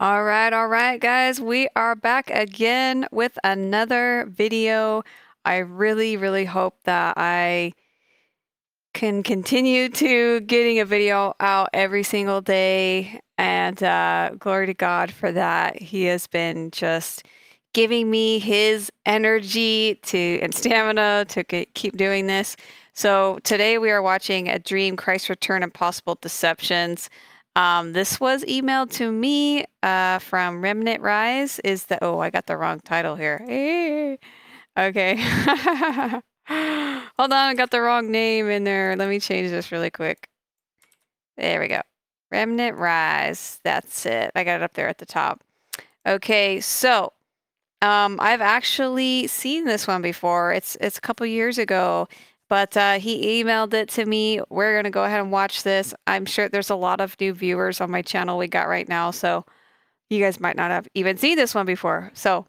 All right, all right, guys, we are back again with another video. I really, really hope that I can continue to getting a video out every single day. And uh, glory to God for that. He has been just giving me his energy to and stamina to keep doing this. So today we are watching A Dream, Christ's Return, and Possible Deceptions. Um, this was emailed to me uh, from Remnant Rise. Is the oh I got the wrong title here. Okay. Hold on, I got the wrong name in there. Let me change this really quick. There we go. Remnant Rise. That's it. I got it up there at the top. Okay, so um, I've actually seen this one before. It's it's a couple years ago. But uh, he emailed it to me. We're going to go ahead and watch this. I'm sure there's a lot of new viewers on my channel we got right now. So you guys might not have even seen this one before. So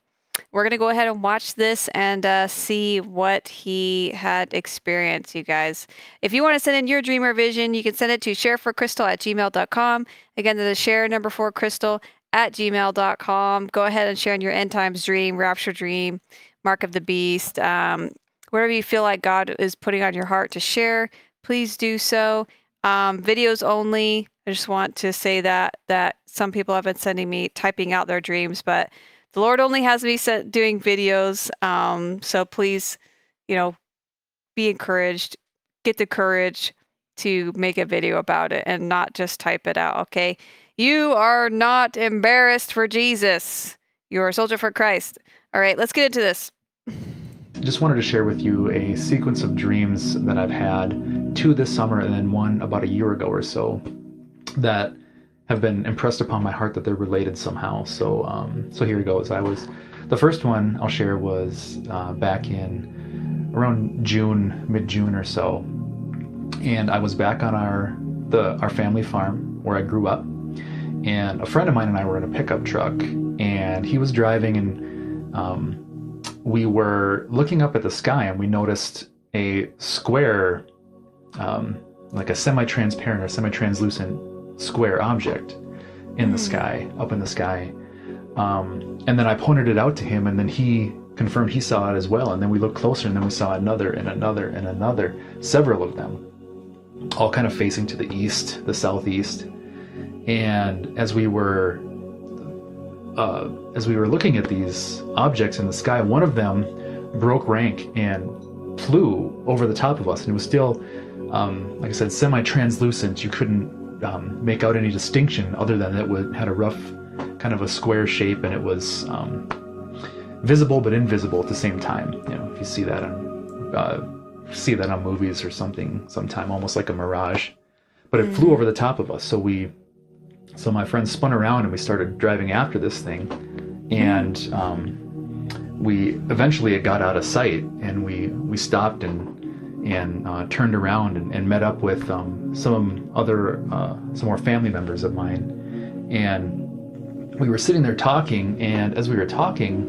we're going to go ahead and watch this and uh, see what he had experienced, you guys. If you want to send in your dream or vision, you can send it to shareforcrystal at gmail.com. Again, the share number for crystal at gmail.com. Go ahead and share in your end times dream, rapture dream, mark of the beast, um, whatever you feel like God is putting on your heart to share, please do so. Um, videos only. I just want to say that that some people have been sending me typing out their dreams, but the Lord only has me set, doing videos. Um, so please, you know, be encouraged. Get the courage to make a video about it and not just type it out. Okay, you are not embarrassed for Jesus. You are a soldier for Christ. All right, let's get into this just wanted to share with you a sequence of dreams that I've had, two this summer and then one about a year ago or so, that have been impressed upon my heart that they're related somehow. So, um, so here it goes. I was the first one I'll share was uh, back in around June, mid June or so, and I was back on our the our family farm where I grew up, and a friend of mine and I were in a pickup truck, and he was driving and. Um, we were looking up at the sky and we noticed a square, um, like a semi transparent or semi translucent square object in the hmm. sky, up in the sky. Um, and then I pointed it out to him, and then he confirmed he saw it as well. And then we looked closer, and then we saw another, and another, and another, several of them, all kind of facing to the east, the southeast. And as we were uh, as we were looking at these objects in the sky, one of them broke rank and flew over the top of us, and it was still, um, like I said, semi-translucent. You couldn't um, make out any distinction other than it would, had a rough, kind of a square shape, and it was um, visible but invisible at the same time. You know, if you see that on uh, see that on movies or something, sometime almost like a mirage. But it mm-hmm. flew over the top of us, so we so my friend spun around and we started driving after this thing, and um, we eventually it got out of sight, and we we stopped and and uh, turned around and, and, met up with um, some other uh, some more family members of mine, and we were sitting there talking, and as we were talking,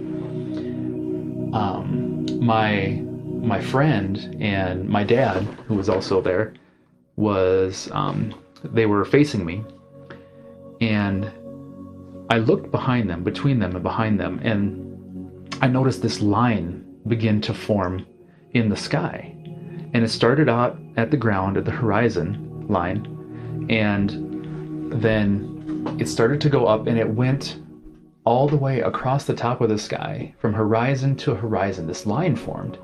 um, my my friend and my dad, who was also there, was um, they were facing me and I looked behind them, between them and behind them, and I noticed this line begin to form in the sky. And it started out at the ground, at the horizon line, and then it started to go up and it went all the way across the top of the sky, from horizon to horizon. This line formed.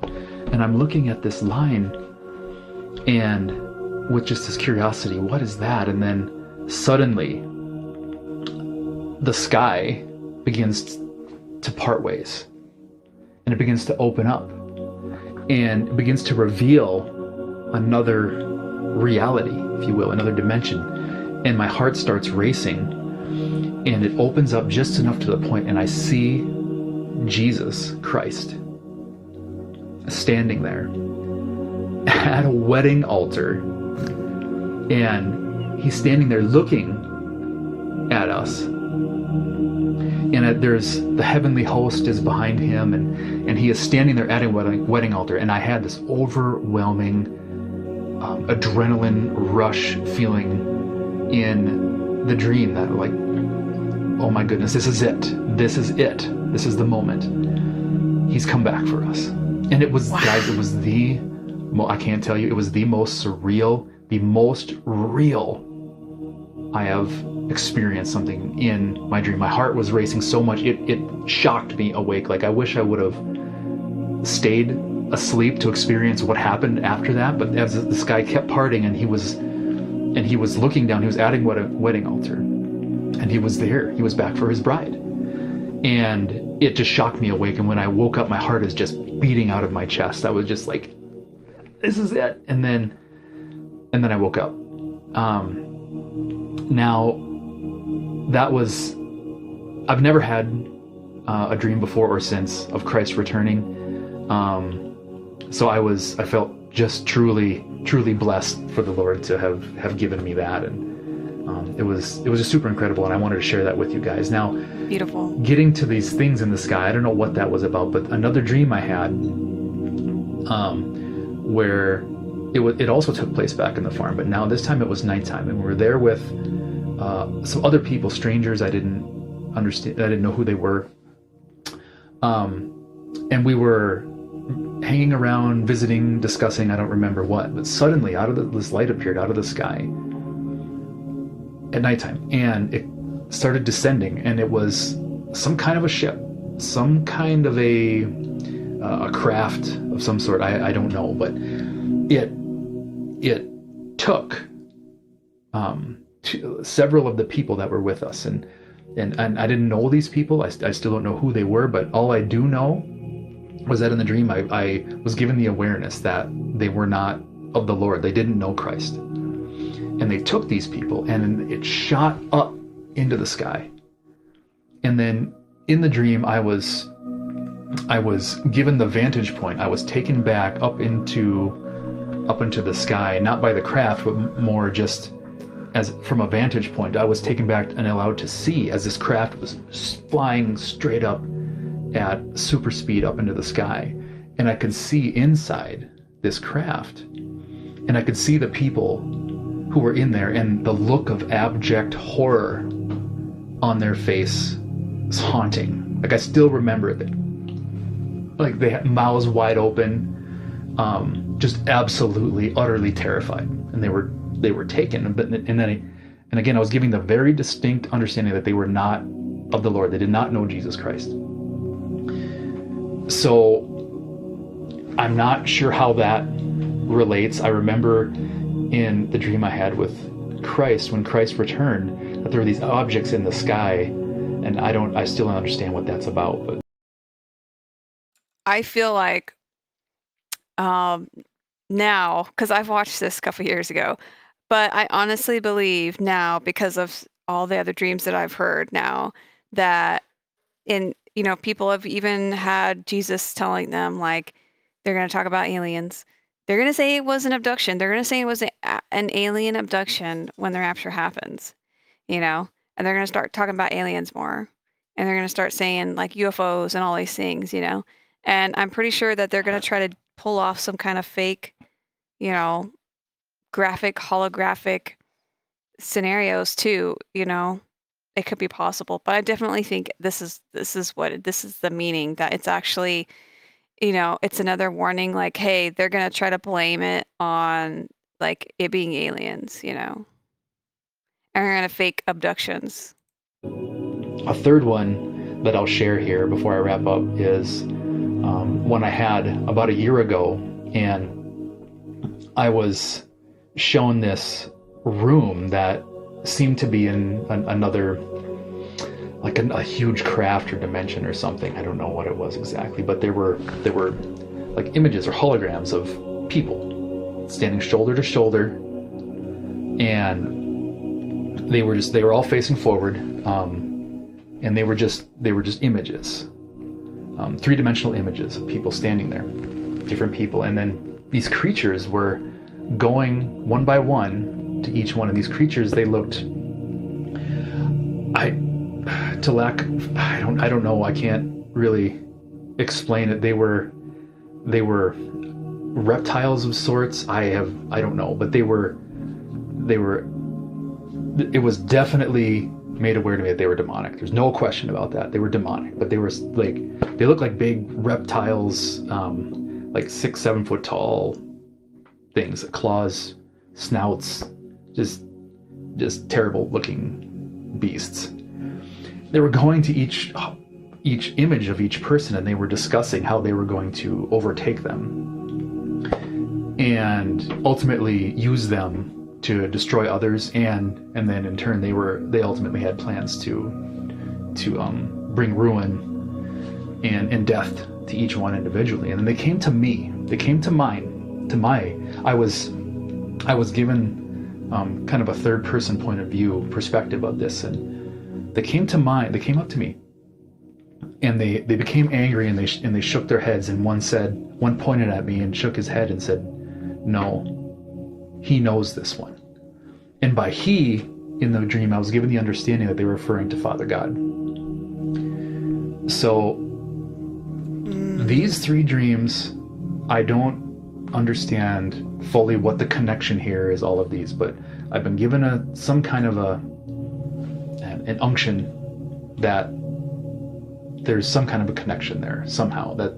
And I'm looking at this line and with just this curiosity, what is that? And then suddenly the sky begins to part ways and it begins to open up and it begins to reveal another reality, if you will, another dimension. And my heart starts racing and it opens up just enough to the point and I see Jesus Christ standing there at a wedding altar and he's standing there looking at us and there's the heavenly host is behind him and and he is standing there at a wedding, wedding altar and i had this overwhelming um, adrenaline rush feeling in the dream that like oh my goodness, this is it. This is it. This is the moment. He's come back for us. And it was, Wow. guys, it was the, mo- I can't tell you, it was the most surreal, the most real I have experienced something in my dream. My heart was racing so much, it, it shocked me awake. Like, I wish I would have stayed asleep to experience what happened after that. But as the sky kept parting and he was, and he was looking down, he was adding what a wedding altar and he was there. He was back for his bride. And it just shocked me awake. And when I woke up, my heart is just beating out of my chest. I was just like, this is it. And then, and then I woke up. Um, now, that was, I've never had uh, a dream before or since of Christ returning. Um, so I was, I felt just truly, truly blessed for the Lord to have, have given me that. And, um, it was it was just super incredible and i wanted to share that with you guys now Beautiful. getting to these things in the sky i don't know what that was about but another dream i had um, where it was it also took place back in the farm but now this time it was nighttime and we were there with uh, some other people strangers i didn't understand i didn't know who they were. Um, and we were hanging around visiting discussing i don't remember what but suddenly out of the, this light appeared out of the sky at nighttime and it started descending and it was some kind of a ship some kind of a uh, a craft of some sort I, I don't know but it it took um several of the people that were with us. And and, and I didn't know these people. I, I still don't know who they were but all I do know was that in the dream I, I was given the awareness that they were not of the Lord. They didn't know Christ. And they took these people and it shot up into the sky. And then in the dream i was i was given the vantage point. I was taken back up into up into the sky not by the craft but more just as from a vantage point i was taken back and allowed to see as this craft was flying straight up at super speed up into the sky and i could see inside this craft and i could see the people who were in there and the look of abject horror on their face was haunting. Like I still remember it. Like they had mouths wide open, um, just absolutely, utterly terrified, and they were they were taken. But and then, I, and again, I was giving the very distinct understanding that they were not of the Lord. They did not know Jesus Christ. So I'm not sure how that relates. I remember in the dream I had with Christ when Christ returned that there were these objects in the sky, and I don't, I still don't understand what that's about. But I feel like um, now, because I've watched this a couple years ago, but I honestly believe now, because of all the other dreams that I've heard now, that in you know people have even had Jesus telling them like they're going to talk about aliens. They're going to say it was an abduction. They're going to say it was a, an alien abduction when the rapture happens, you know, and they're going to start talking about aliens more, and they're going to start saying like UFOs and all these things, you know. And I'm pretty sure that they're going to try to pull off some kind of fake, you know, graphic, holographic scenarios too, you know. It could be possible, but I definitely think this is this is what this is the meaning that it's actually, you know, it's another warning like, hey, they're going to try to blame it on like it being aliens, you know. And they're going to fake abductions. a third one that I'll share here before I wrap up is um, one I had about a year ago, and I was shown this room that seemed to be in an, another, like an, a huge craft or dimension or something. I don't know what it was exactly, but there were there were like images or holograms of people standing shoulder to shoulder, and they were just they were all facing forward. Um, and they were just they were just images um, three-dimensional images of people standing there different people and then these creatures were going one by one to each one of these creatures they looked i to lack i don't i don't know i can't really explain it they were they were reptiles of sorts i have i don't know but they were they were it was definitely made aware to me that they were demonic. There's no question about that. They were demonic, but they were like they looked like big reptiles, um, like six, seven foot tall things, claws, snouts, just just terrible looking beasts. They were going to each each image of each person and they were discussing how they were going to overtake them and ultimately use them to destroy others and and then in turn they were they ultimately had plans to to um, bring ruin and and death to each one individually. And then they came to me. They came to mine to my i was i was given um, kind of a third person point of view perspective of this and they came to mind they came up to me. And they they became angry and they and they shook their heads and one said one pointed at me and shook his head and said no he knows this one. And by he in the dream i was given the understanding that they were referring to father god. So these three dreams i don't understand fully what the connection here is all of these but i've been given a some kind of a an unction that there's some kind of a connection there somehow that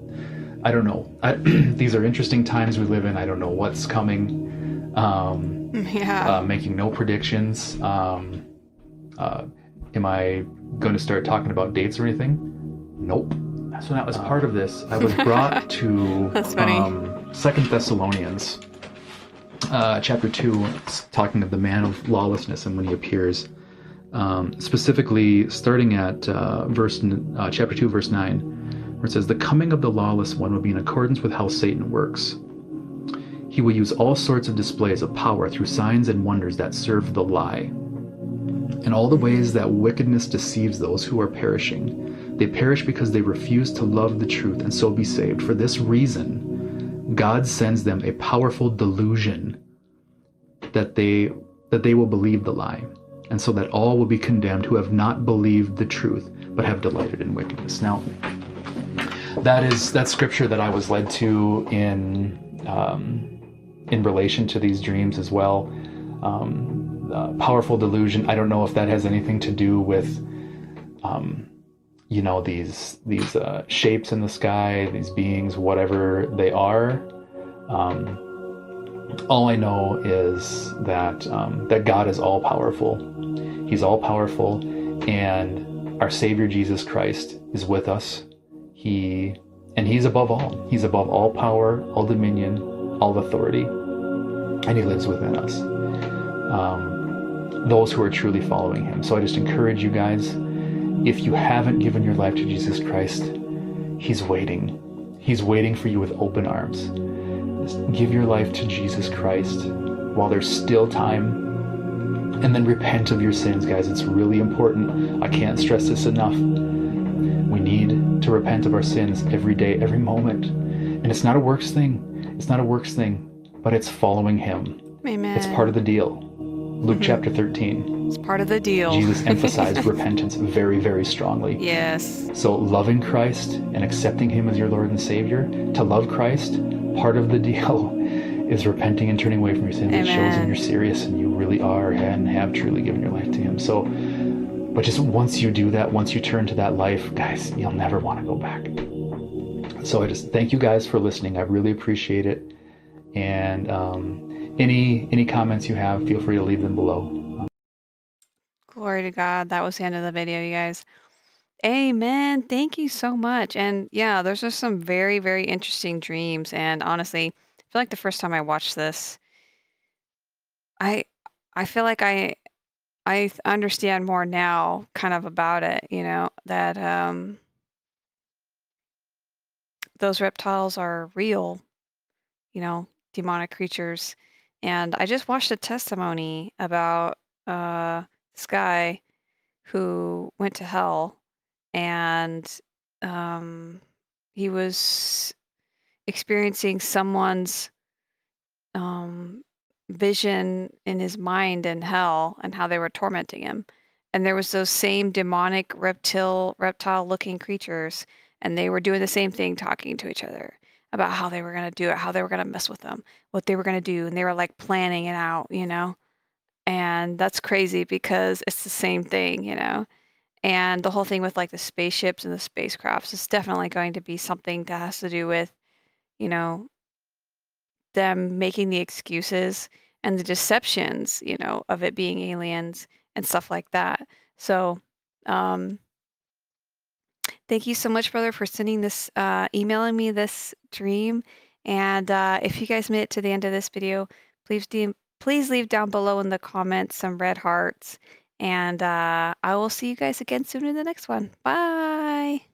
i don't know. I, these are interesting times we live in. I don't know what's coming. Um, Yeah. uh, making no predictions. Um, uh, am i going to start talking about dates or anything? Nope. So that was part of this i was brought to That's funny. um, second thessalonians uh, chapter 2 it's talking of the man of lawlessness and when he appears. Um, specifically starting at uh, verse uh, chapter 2 verse 9 where it says the coming of the lawless one will be in accordance with how satan works. He will use all sorts of displays of power through signs and wonders that serve the lie. In all the ways that wickedness deceives those who are perishing they perish because they refuse to love the truth and so be saved. For this reason god sends them a powerful delusion that they that they will believe the lie and so that all will be condemned who have not believed the truth but have delighted in wickedness. Now that is that scripture that i was led to in um, in relation to these dreams as well um, uh, powerful delusion. I don't know if that has anything to do with um, you know these these uh, shapes in the sky these beings whatever they are um, all I know is that um, that God is all powerful. He's all powerful, and our Savior Jesus Christ is with us. He and He's above all. He's above all power, all dominion, all authority, and He lives within us. Um, those who are truly following Him. So I just encourage you guys. If you haven't given your life to Jesus Christ, He's waiting. He's waiting for you with open arms give your life to Jesus Christ while there's still time. And then repent of your sins, guys. It's really important. I can't stress this enough. We need to repent of our sins every day, every moment. And it's not a works thing. It's not a works thing, but it's following Him. Amen. It's part of the deal. Luke mm-hmm. chapter 13. It's part of the deal. Jesus emphasized repentance very, very strongly. yes. So, loving Christ and accepting Him as your Lord and Savior, to love Christ, part of the deal is repenting and turning away from your sins. It shows and you're serious and you really are and have truly given your life to Him. So, but just once you do that, once you turn to that life, guys, you'll never want to go back. So, I just thank you guys for listening. I really appreciate it. And um, any any comments you have, feel free to leave them below. Glory to God. That was the end of the video, you guys. Amen. Thank you so much. And yeah, those just some very, very interesting dreams. And honestly, I feel like the first time I watched this, I I feel like I I understand more now kind of about it, you know, that um those reptiles are real, you know, demonic creatures. And I just watched a testimony about uh this guy who went to hell and um he was experiencing someone's um vision in his mind in hell and how they were tormenting him. And there was those same demonic reptile reptile looking creatures and they were doing the same thing talking to each other about how they were going to do it how they were going to mess with them what they were going to do and they were like planning it out you know and that's crazy because it's the same thing, you know. And the whole thing with like the spaceships and the spacecrafts is definitely going to be something that has to do with, you know, them making the excuses and the deceptions, you know, of it being aliens and stuff like that. So, um, thank you so much, brother, for sending this, uh, emailing me this dream. And uh, if you guys made it to the end of this video, please de- please leave down below in the comments some red hearts. And uh, I will see you guys again soon in the next one. Bye.